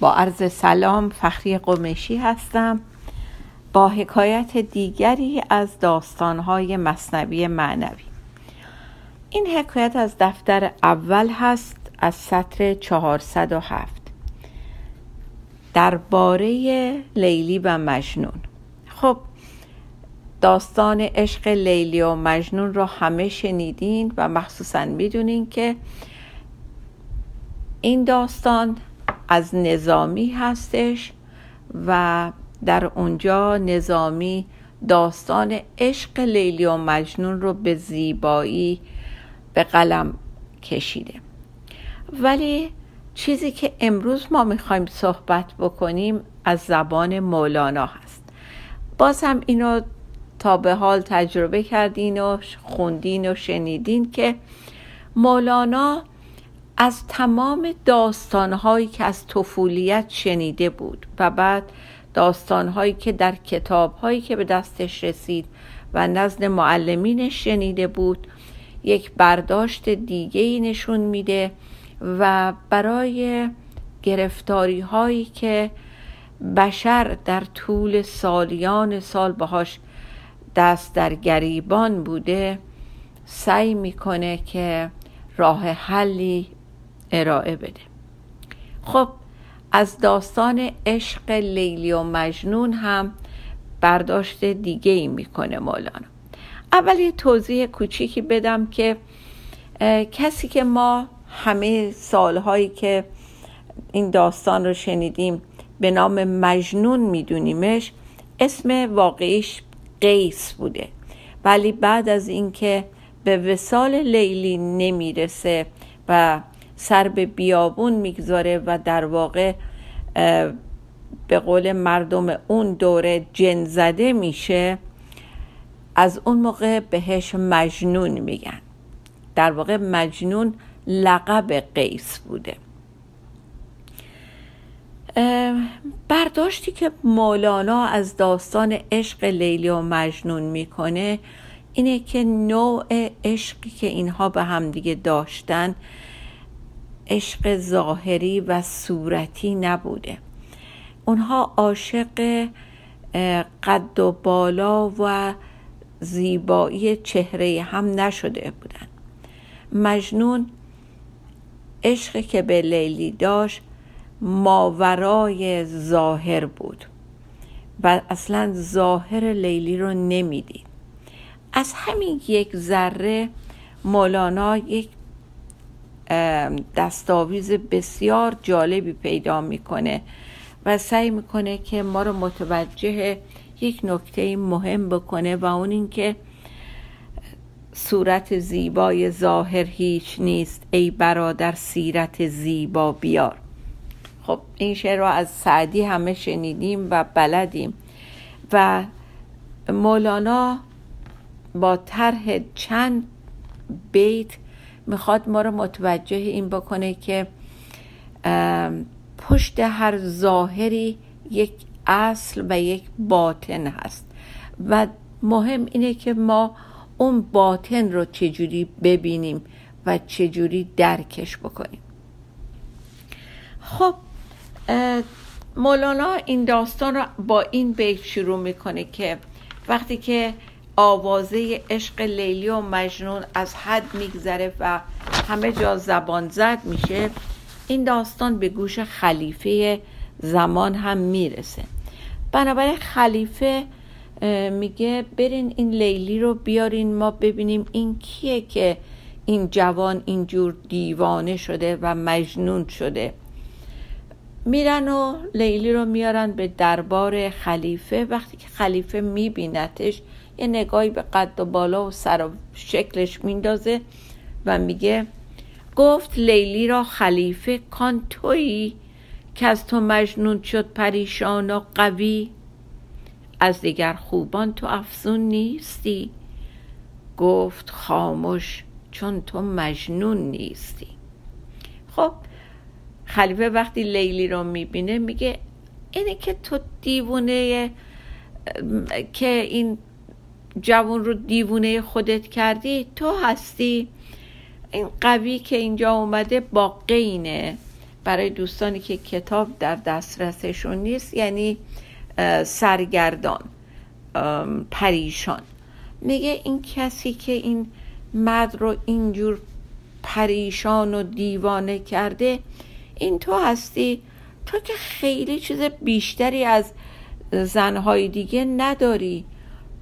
با عرض سلام فخری قمیشی هستم. با حکایت دیگری از داستانهای مصنوی معنوی. این حکایت از دفتر اول هست از سطر 407 درباره لیلی و مجنون. خب داستان عشق لیلی و مجنون را همه شنیدین و مخصوصا می‌دونین که این داستان از نظامی هستش و در اونجا نظامی داستان عشق لیلی و مجنون رو به زیبایی به قلم کشیده. ولی چیزی که امروز ما می‌خوایم صحبت بکنیم از زبان مولانا هست. باز هم اینو تا به حال تجربه کردین و خوندین و شنیدین که مولانا از تمام داستانهایی که از طفولیت شنیده بود و بعد داستانهایی که در کتابهایی که به دستش رسید و نزد معلمینش شنیده بود یک برداشت دیگه ای نشون میده و برای گرفتاری هایی که بشر در طول سالیان سال باهاش دست در گریبان بوده سعی می‌کنه که راه حلی ارائه بده. خب از داستان عشق لیلی و مجنون هم برداشت دیگه ای می‌کنه مولانا اول یه توضیح کوچیکی بدم که کسی که ما همه سالهایی که این داستان رو شنیدیم به نام مجنون میدونیمش اسم واقعیش قیس بوده. ولی بعد از اینکه به وسال لیلی نمی‌رسه و سر به بیابون می‌گذاره و در واقع به قول مردم اون دوره جن زده میشه. از اون موقع بهش مجنون میگن. در واقع مجنون لقب قیس بوده. برداشتی که مولانا از داستان عشق لیلی و مجنون می‌کنه اینه که نوع عشقی که اینها به همدیگه داشتن عشق ظاهری و صورتی نبوده. اونها عاشق قد و بالا و زیبایی چهره هم نشده بودن. مجنون عشقی که به لیلی داشت ماورای ظاهر بود و اصلا ظاهر لیلی رو نمی‌دید. از همین یک ذره مولانا یک دستاویز بسیار جالبی پیدا می‌کنه و سعی می‌کنه که ما رو متوجه یک نکته مهم بکنه و اون اینکه صورت زیبای ظاهر هیچ نیست. ای برادر سیرت زیبا بیار. خب این شعر رو از سعدی همه شنیدیم و بلدیم و مولانا با طرح چند بیت می‌خواد ما رو متوجه این بکنه که پشت هر ظاهری یک اصل و یک باطن هست. و مهم اینه که ما اون باطن رو چجوری ببینیم و چجوری درکش بکنیم. خب مولانا این داستان رو با این بیت شروع می‌کنه که وقتی که آوازه عشق لیلی و مجنون از حد میگذره و همه جا زبان زد میشه این داستان به گوش خلیفه زمان هم می‌رسه. بنابراین خلیفه میگه برین این لیلی رو بیارین ما ببینیم این کیه که این جوان اینجور دیوانه شده و مجنون شده. میرن و لیلی رو میارن به دربار خلیفه. وقتی که خلیفه میبینتش یه نگاهی به قد و بالا و سر و شکلش میندازه و میگه گفت لیلی را خلیفه کان تویی که از تو مجنون شد پریشان و قوی. از دیگر خوبان تو افزون نیستی. گفت خاموش چون تو مجنون نیستی. خب خلیفه وقتی لیلی رو می‌بینه میگه اینه که تو دیوونه که این جوان رو دیوونه خودت کردی تو هستی. این قوی که اینجا اومده با قینه برای دوستانی که کتاب در دسترسشون نیست یعنی سرگردان پریشان. میگه این کسی که این مرد رو اینجور پریشان و دیوانه کرده این تو هستی؟ تو که خیلی چیز بیشتری از زنهای دیگه نداری.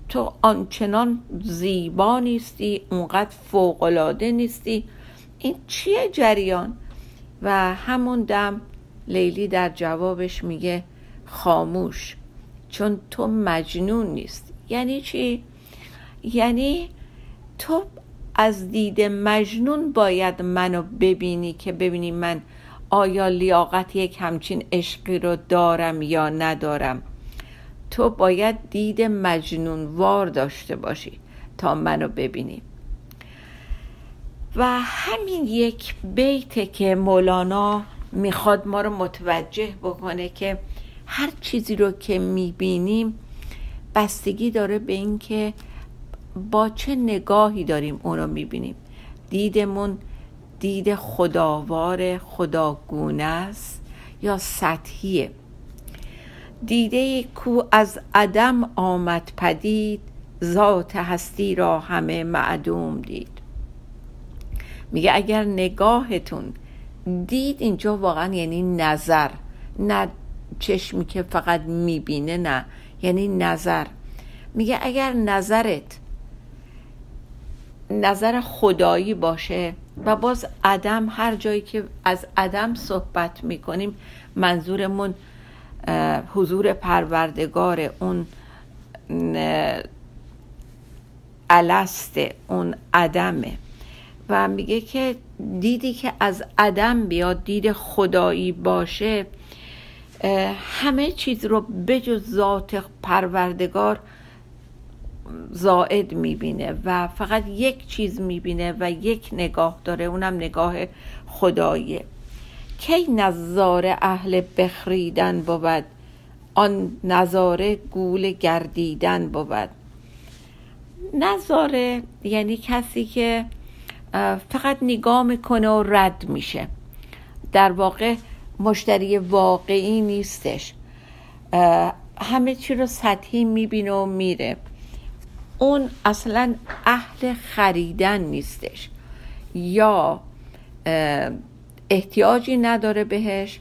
تو آنچنان زیبا نیستی اونقدر فوقلاده نیستی. این چیه جریان؟ و همون دم لیلی در جوابش میگه خاموش چون تو مجنون نیست یعنی چی؟ یعنی تو از دید مجنون باید منو ببینی که ببینی من آیا لیاقت یک همچین عشقی رو دارم یا ندارم. تو باید دید مجنونوار داشته باشی تا منو ببینی. و همین یک بیته که مولانا می‌خواد ما رو متوجه بکنه که هر چیزی رو که می‌بینیم بستگی داره به اینکه با چه نگاهی داریم اون رو می‌بینیم. دیدمون دید خداوار خداگونه است یا سطحیه. دیده کو از عدم آمد پدید ذات هستی را همه معدوم دید. میگه اگر نگاهتون دید اینجا واقعا یعنی نظر نه چشمی که فقط می‌بینه نه یعنی نظر. میگه اگر نظرت نظر خدایی باشه و باز عدم هر جایی که از عدم صحبت می‌کنیم منظورمون حضور پروردگار اون الست اون عدمه. و میگه که دیدی که از عدم بیاد دید خدایی باشه همه چیز رو بجز ذات پروردگار زائد می‌بینه و فقط یک چیز می‌بینه و یک نگاه داره اونم نگاه خداییه. کی نظاره اهل بخریدن بود؟ آن نظاره گول گردیدن بود. نظاره یعنی کسی که فقط نگاه می‌کنه و رد میشه. در واقع مشتری واقعی نیستش. همه چی رو سطحی می‌بینه و میره. اون اصلا اهل خریدن نیستش. یا احتیاجی نداره بهش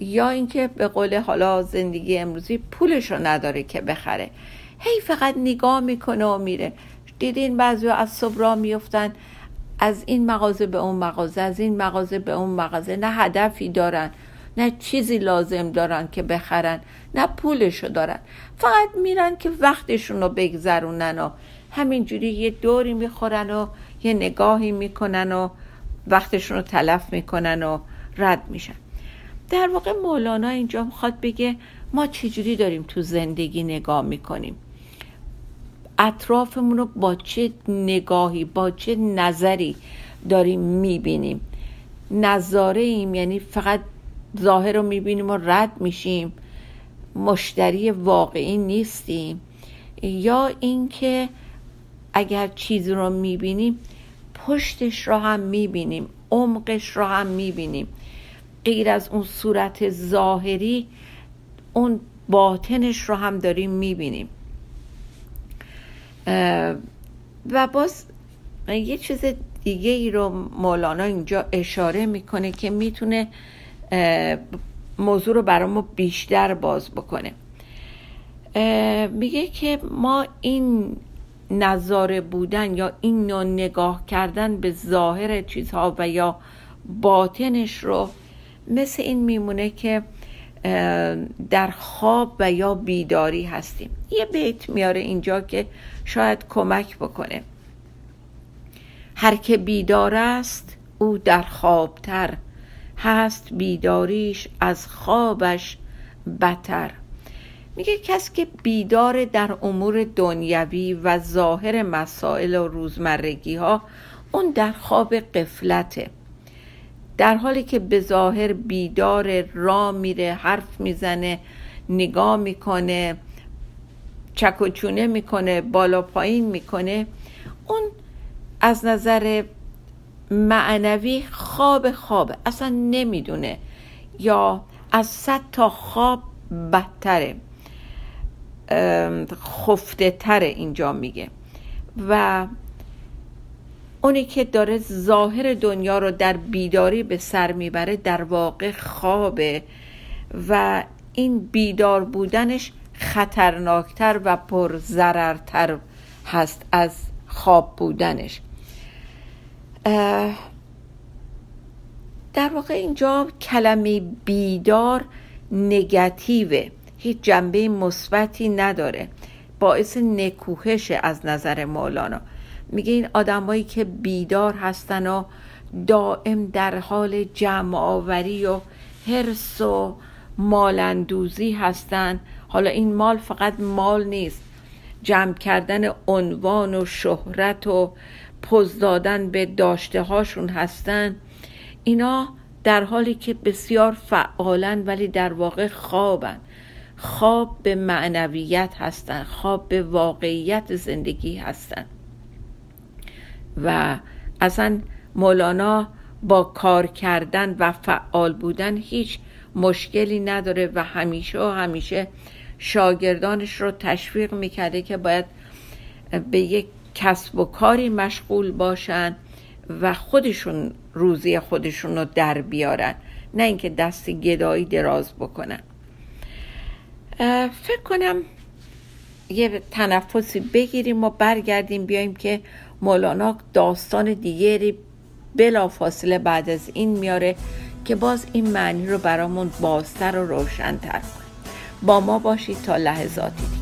یا اینکه به قول حالا زندگی امروزی پولش رو نداره که بخره. هی فقط نگاه می‌کنه و میره. دیدین بعضی از صبح را میفتن از این مغازه به اون مغازه از این مغازه به اون مغازه. نه هدفی دارن نه چیزی لازم دارن که بخرن نه پولشو دارن. فقط میرن که وقتشون رو بگذرونن و همینجوری یه دوری می‌خورن و یه نگاهی می‌کنن و وقتشون رو تلف می‌کنن و رد میشن. در واقع مولانا اینجا می‌خواد بگه ما چجوری داریم تو زندگی نگاه می‌کنیم؟ اطرافمون رو با چه نگاهی با چه نظری داریم می‌بینیم؟ نظاره ایم یعنی فقط ظاهر رو می‌بینیم و رد میشیم؟ مشتری واقعی نیستیم؟ یا اینکه اگر چیزی رو می‌بینیم پشتش رو هم می‌بینیم عمقش رو هم می‌بینیم. غیر از اون صورت ظاهری اون باطنش رو هم داریم می‌بینیم. و باز یه چیز دیگه ای رو مولانا اینجا اشاره می‌کنه که می‌تونه موضوع رو برای ما بیشتر باز بکنه. میگه که ما این نظاره بودن یا این نوع نگاه کردن به ظاهر چیزها و یا باطنش رو مثل این میمونه که در خواب و یا بیداری هستیم. یه بیت میاره اینجا که شاید کمک بکنه. هر که بیدار است او در خوابتر هست بیداریش از خوابش بتر میگه کسی که بیدار در امور دنیوی و ظاهر مسائل و روزمرگی ها اون در خواب قفلته. در حالی که به ظاهر بیدار را میره حرف می‌زنه نگاه می‌کنه چک و چونه می‌کنه بالا پایین می‌کنه اون از نظر معنوی خواب خواب اصلا نمی‌دونه. یا از صد تا خواب بدتره. خفته تره اینجا میگه. و اونی که داره ظاهر دنیا رو در بیداری به سر می‌بره در واقع خوابه و این بیدار بودنش خطرناکتر و پرضررتر هست از خواب بودنش. در واقع اینجا کلمه بیدار نگتیوه هیچ جنبه مثبتی نداره. باعث نکوهش از نظر مولانا. میگه این آدمایی که بیدار هستن و دائم در حال جمع آوری و حرس و مالندوزی هستن. حالا این مال فقط مال نیست. جمع کردن عنوان و شهرت و پوز دادن به داشته هاشون هستن. اینا در حالی که بسیار فعالن ولی در واقع خوابن. خواب به معنویت هستن خواب به واقعیت زندگی هستن. و اصلا مولانا با کار کردن و فعال بودن هیچ مشکلی نداره و همیشه و همیشه شاگردانش رو تشویق می‌کرده که باید به یک کسب و کاری مشغول باشن و خودشون روزی خودشون رو در بیارن نه اینکه دست گدایی دراز بکنن. فکر کنم یه تنفسی بگیریم و برگردیم بیایم که مولانا داستان دیگری بلا فاصله بعد از این میاره که باز این معنی رو برامون بازتر و روشنتر کنه. با ما باشید تا لحظاتی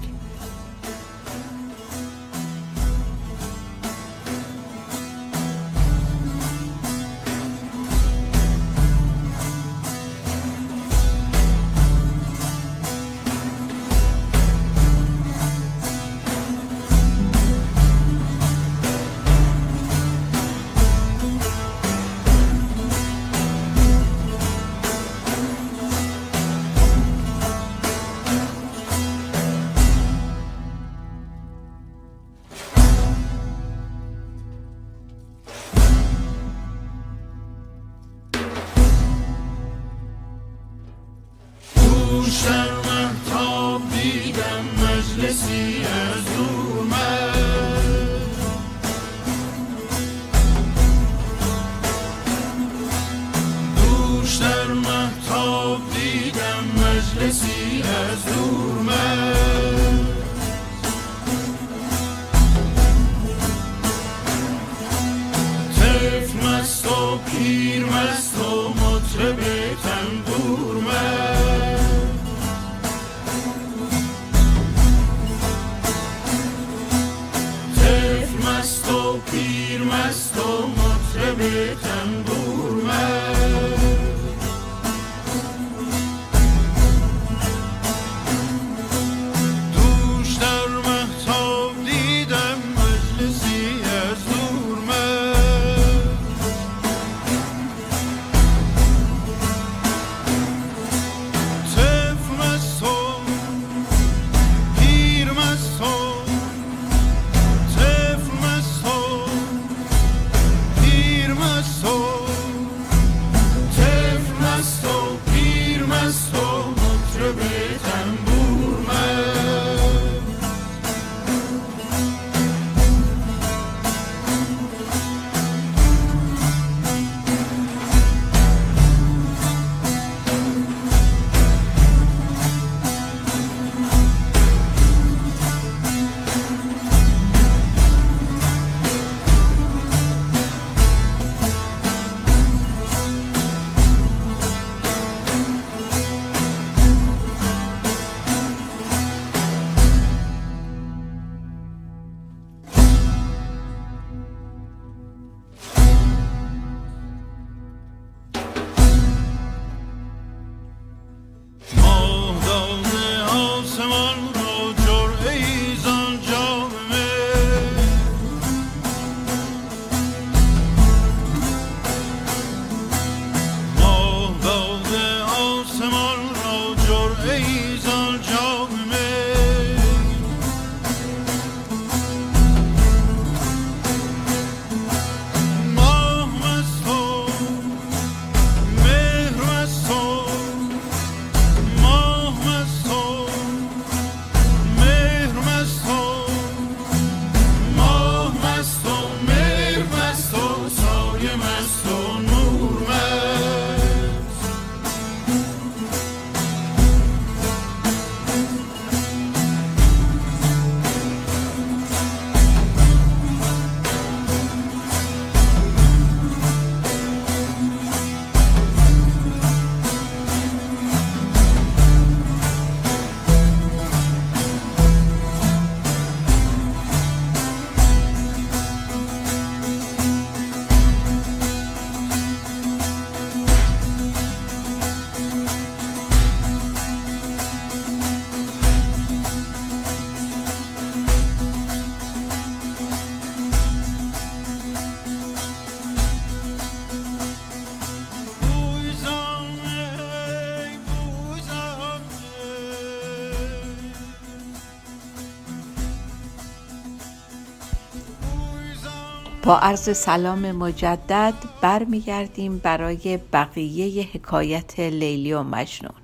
با عرض سلام مجدد برمیگردیم برای بقیه حکایت لیلی و مجنون.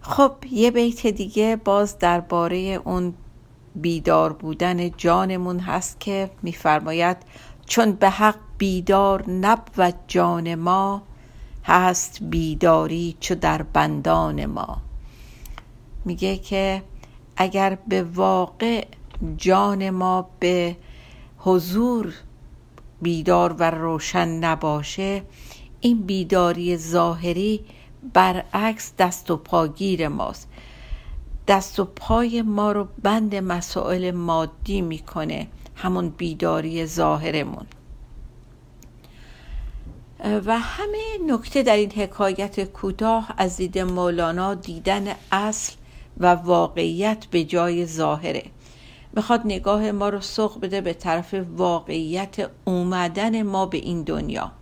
خب یه بیت دیگه باز درباره اون بیدار بودن جانمون هست که میفرماید چون به حق بیدار و جان ما هست بیداری چو در بندان ما. میگه که اگر به واقع جان ما به حضور بیدار و روشن نباشه این بیداری ظاهری برعکس دست و پاگیر ماست. دست و پای ما رو بند مسائل مادی می‌کنه همون بیداری ظاهرمون. و همه نکته در این حکایت کوتاه از دید مولانا دیدن اصل و واقعیت به جای ظاهره. می‌خواد نگاه ما رو سوق بده به طرف واقعیت اومدن ما به این دنیا.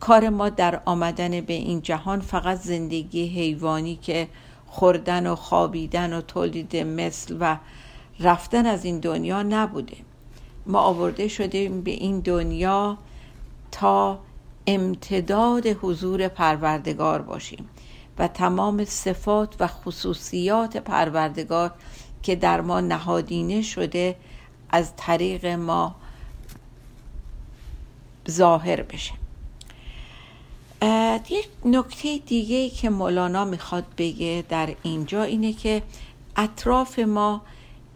کار ما در آمدن به این جهان فقط زندگی حیوانی که خوردن و خوابیدن و تولید مثل و رفتن از این دنیا نبوده. ما آورده شدیم به این دنیا تا امتداد حضور پروردگار باشیم و تمام صفات و خصوصیات پروردگار که در ما نهادینه شده از طریق ما ظاهر بشه. یک نکته دیگه که مولانا می‌خواد بگه در اینجا اینه که اطراف ما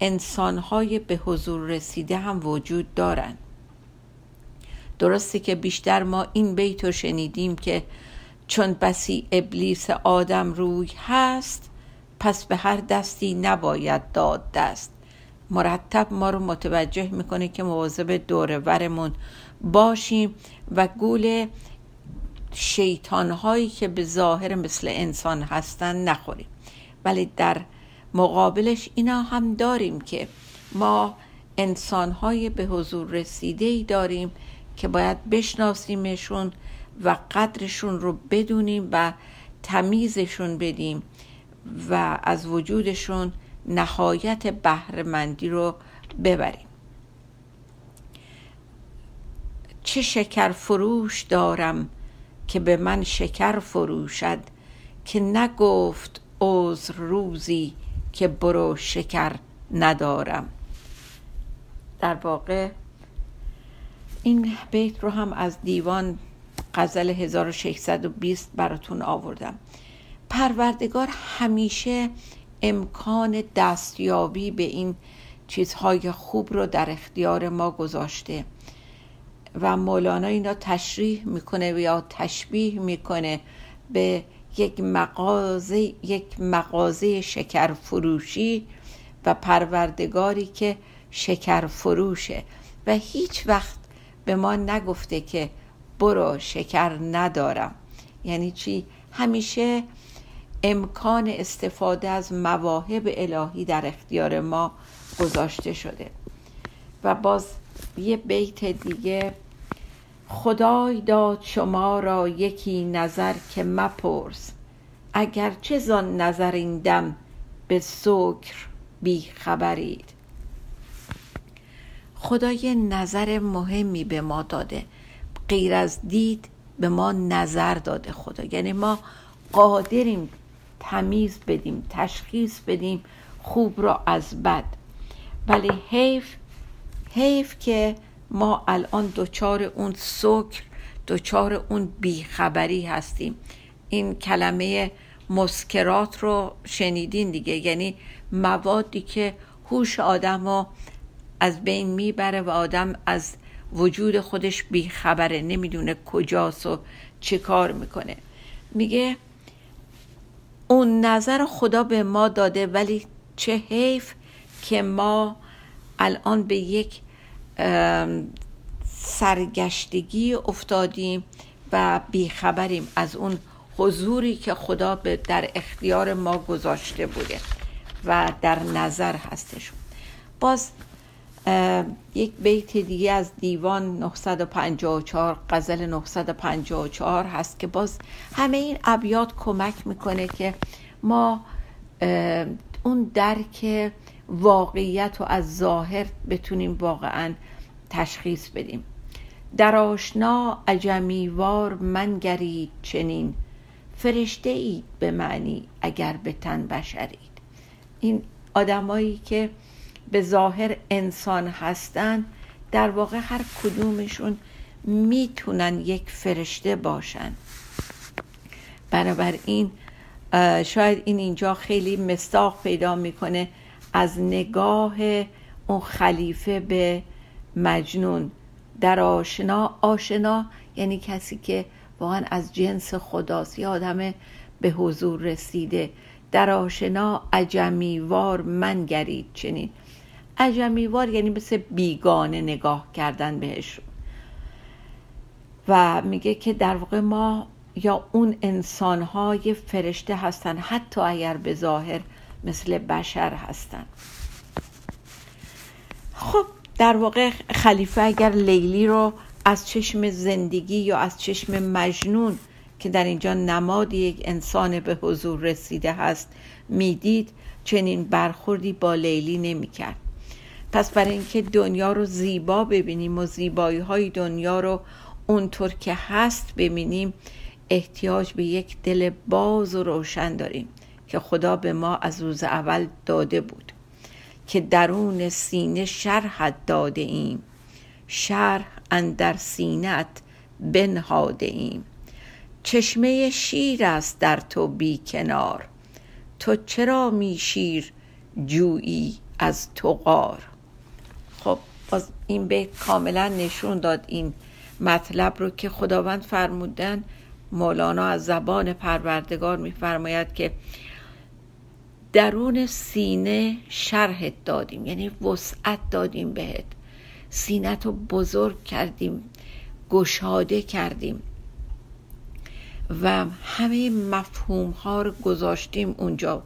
انسانهای به حضور رسیده هم وجود دارن. درسته که بیشتر ما این بیت رو شنیدیم که چون بسی ابلیس آدم روی هست پس به هر دستی نباید داد دست. مرتب ما رو متوجه می‌کنه که مواظب دورورمون باشیم و گول شیطان هایی که به ظاهر مثل انسان هستن نخوریم. ولی در مقابلش اینا هم داریم که ما انسان های به حضور رسیده ای داریم که باید بشناسیمشون و قدرشون رو بدونیم و تمیزشون بدیم. و از وجودشون نهایت بهرهمندی رو ببریم. چه شکر فروش دارم که به من شکر فروشد که نگفت عذر روزی که برو شکر ندارم. در واقع این بیت رو هم از دیوان غزل 1620 براتون آوردم. پروردگار همیشه امکان دستیابی به این چیزهای خوب رو در اختیار ما گذاشته. و مولانا اینا تشریح می‌کنه یا تشبیه می‌کنه به یک مغازه یک مغازه شکر فروشی و پروردگاری که شکر فروشه و هیچ وقت به ما نگفته که برو شکر ندارم. یعنی چی؟ همیشه امکان استفاده از مواهب الهی در اختیار ما گذاشته شده. و باز یه بیت دیگه خدای داد شما را یکی نظر که مپرس اگرچه زان نظر این دم به سکر بی خبرید. خدا یه نظر مهمی به ما داده. غیر از دید به ما نظر داده خدا. یعنی ما قادریم تمیز بدیم تشخیص بدیم خوب را از بد. ولی حیف حیف که ما الان دچار اون سکر دچار اون بیخبری هستیم. این کلمه مسکرات رو شنیدین دیگه؟ یعنی موادی که هوش آدم رو از بین می‌بره و آدم از وجود خودش بیخبره نمی‌دونه کجاست و چه کار می‌کنه. میگه اون نظر خدا به ما داده ولی چه حیف که ما الان به یک سرگشتگی افتادیم و بیخبریم از اون حضوری که خدا به در اختیار ما گذاشته بوده و در نظر هستش. باز یک بیت دیگه از دیوان 954 غزل 954 هست که باز همه این ابیات کمک می‌کنه که ما اون درک واقعیت رو از ظاهر بتونیم واقعا تشخیص بدیم. در آشنا عجمیوار من گرید چنین فرشته اید به معنی اگر به تن بشرید. این آدمایی که به ظاهر انسان هستن در واقع هر کدومشون می‌تونن یک فرشته باشن. بنابراین شاید این اینجا خیلی مستاق پیدا می‌کنه از نگاه اون خلیفه به مجنون. در آشنا آشنا یعنی کسی که واقعا از جنس خداست. یا آدم به حضور رسیده. در آشنا عجمیوار من گرید چنین. عجمیوار یعنی مثل بیگانه نگاه کردن بهش. و میگه که در واقع ما یا اون انسان های فرشته هستن حتی اگر به ظاهر مثل بشر هستن. خب در واقع خلیفه اگر لیلی رو از چشم زندگی یا از چشم مجنون که در اینجا نماد یک انسان به حضور رسیده هست می‌دید چنین برخوردی با لیلی نمی‌کرد. پس برای اینکه دنیا رو زیبا ببینیم و زیبایی های دنیا رو اونطور که هست ببینیم احتیاج به یک دل باز و روشن داریم که خدا به ما از روز اول داده بود که درون سینه شرحت داده ایم. شرح اندر سینت بنهاده ایم. چشمه شیر است در تو بی کنار. تو چرا می شیر جویی از تو غار؟ خب باز این بیت کاملا نشون داد این مطلب رو که خداوند فرمودن. مولانا از زبان پروردگار میفرماید که درون سینه شرحت دادیم یعنی وسعت دادیم بهت. سینت رو بزرگ کردیم گشاده کردیم و همه مفهوم ها رو گذاشتیم اونجا.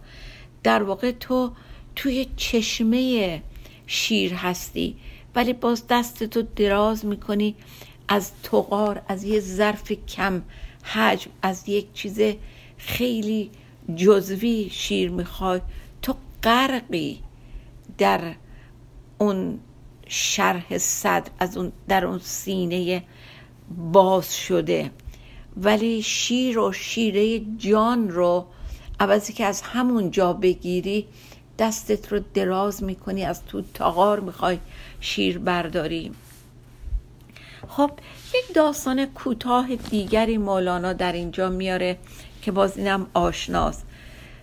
در واقع تو توی چشمه شیر هستی ولی باز دستتو دراز می‌کنی از تقار از یه ظرف کم حجم از یک چیز خیلی جزوی شیر می‌خوای. تو غرقی در اون شرح صدر از اون در اون سینه باز شده. ولی شیر و شیره جان رو عوضی که از همون جا بگیری دستت رو دراز می‌کنی از تو تاغار می‌خوای شیر برداری. خب یک داستان کوتاه دیگری مولانا در اینجا میاره که باز اینم آشناست.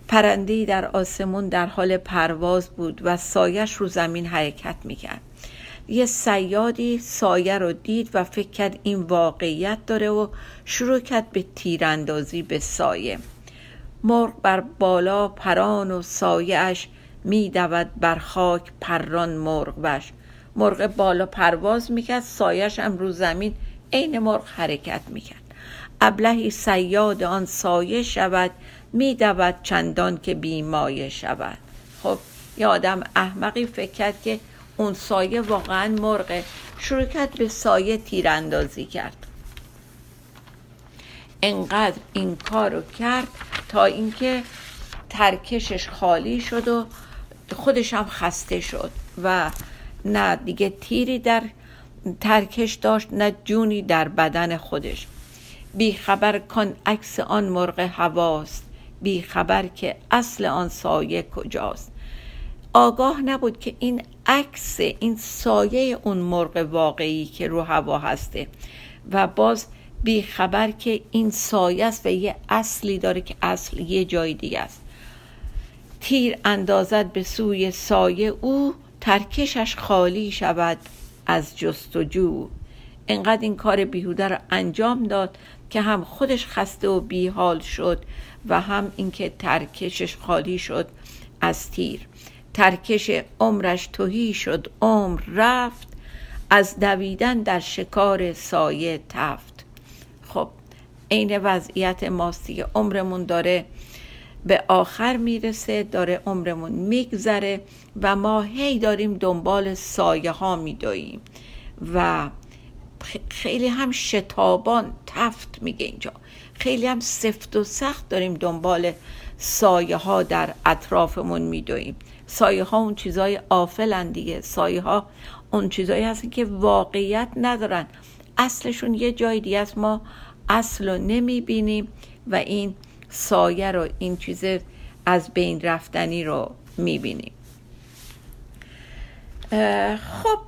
پرندهی در آسمون در حال پرواز بود و سایش رو زمین حرکت می‌کرد. یه سیادی سایه رو دید و فکر کرد این واقعیت داره و شروع کرد به تیراندازی به سایه. مرغ بر بالا پران و سایهش میدود بر خاک پران مرغ وش مرغ بالا پرواز می‌کرد سایش هم رو زمین عین مرغ حرکت می‌کرد ابلهی سیاد آن سایه شود میدود چندان که بیمایه شود. خب یه آدم احمقی فکر کرد که اون سایه واقعا مرغه. شروع کرد به سایه تیراندازی کرد. انقدر این کارو کرد تا اینکه ترکشش خالی شد و خودش هم خسته شد و نه دیگه تیری در ترکش داشت نه جونی در بدن خودش. بی خبر کن عکس آن مرغ هواست بی خبر که اصل آن سایه کجاست. آگاه نبود که این عکس این سایه اون مرغ واقعی که رو هوا هسته. و باز بی خبر که این سایه است و یه اصلی داره که اصل یه جای دیگه است. تیر اندازد به سوی سایه او ترکشش خالی شود از جستجو. انقدر این کار بیهوده رو انجام داد که هم خودش خسته و بیحال شد و هم اینکه ترکشش خالی شد از تیر. ترکش عمرش توهی شد عمر رفت از دویدن در شکار سایه تفت. خب عین وضعیت ماستی عمرمون داره. به آخر می‌رسه داره عمرمون میگذره و ما هی داریم دنبال سایه ها میدویم و خیلی هم شتابان تفت میگه اینجا. خیلی هم سفت و سخت داریم دنبال سایه ها در اطرافمون میدویم سایه ها اون چیزای آفلن دیگه. سایه ها اون چیزایی هستن که واقعیت ندارن. اصلشون یه جای دیگه است. ما اصل رو نمی‌بینیم و این سایه رو این چیز از بین رفتنی رو می‌بینیم خب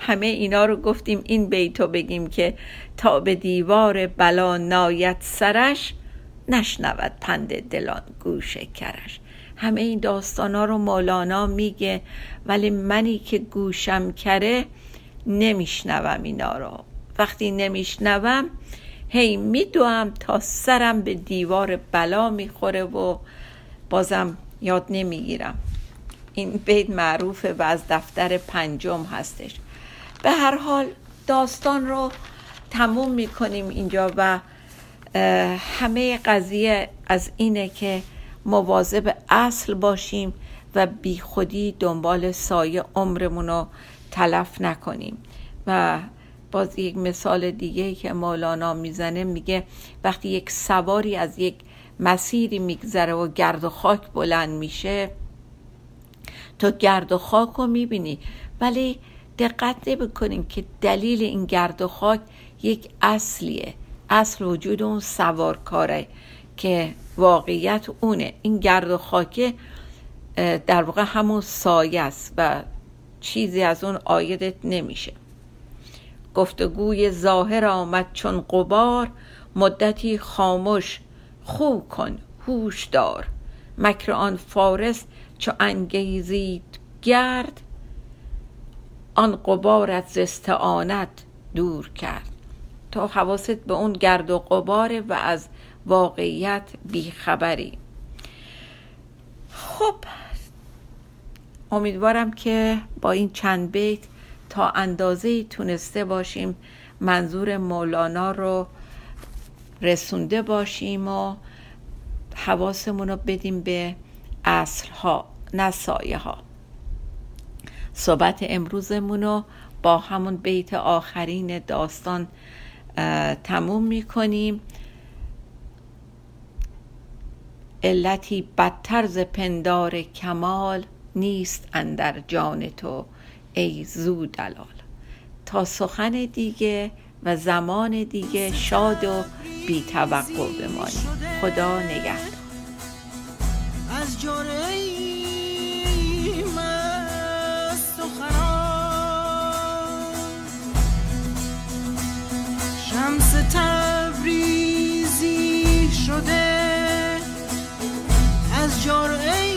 همه اینا رو گفتیم این بیتو بگیم که تا به دیوار بلا نایت سرش نشنود پند دلان گوش کرش. همه این داستان ها رو مولانا میگه ولی منی که گوشم کره نمیشنوم اینا رو. وقتی نمیشنوم هی میدوم تا سرم به دیوار بلا می‌خوره و بازم یاد نمی‌گیرم. این بیت معروفه و از دفتر پنجم هستش. به هر حال داستان رو تموم می‌کنیم اینجا و همه قضیه از اینه که مواظب اصل باشیم و بی خودی دنبال سایه عمرمون رو تلف نکنیم. و باز یک مثال دیگه که مولانا می‌زنه میگه وقتی یک سواری از یک مسیری میگذره و گرد و خاک بلند میشه تو گرد و خاک رو می‌بینی. ولی دقت نمی‌کنیم که دلیل این گرد و خاک یک اصلیه. اصل وجود اون سوارکاره که واقعیت اونه. این گرد و خاکه در واقع همون سایه است و چیزی از اون آیدت نمیشه. گفتگوی ظاهر آمد چون قبار مدتی خاموش خو کن هوش دار. مکر آن فارس چو انگیزید گرد آن قبارت ز استعانت دور کرد. تا حواست به اون گرد و قباره و از واقعیت بیخبری خب امیدوارم که با این چند بیت اندازه تونسته باشیم منظور مولانا رو رسونده باشیم و حواسمون رو بدیم به اصل ها نه سایه ها صحبت امروزمون رو با همون بیت آخرین داستان تموم می‌کنیم. علتی بدتر ز پندار کمال نیست اندر جان تو. ای زو دلال تا سخن دیگه و زمان دیگه شاد و بی توقع بمانی. خدا نگهدار. از شمس تبریزی شده. از جرعه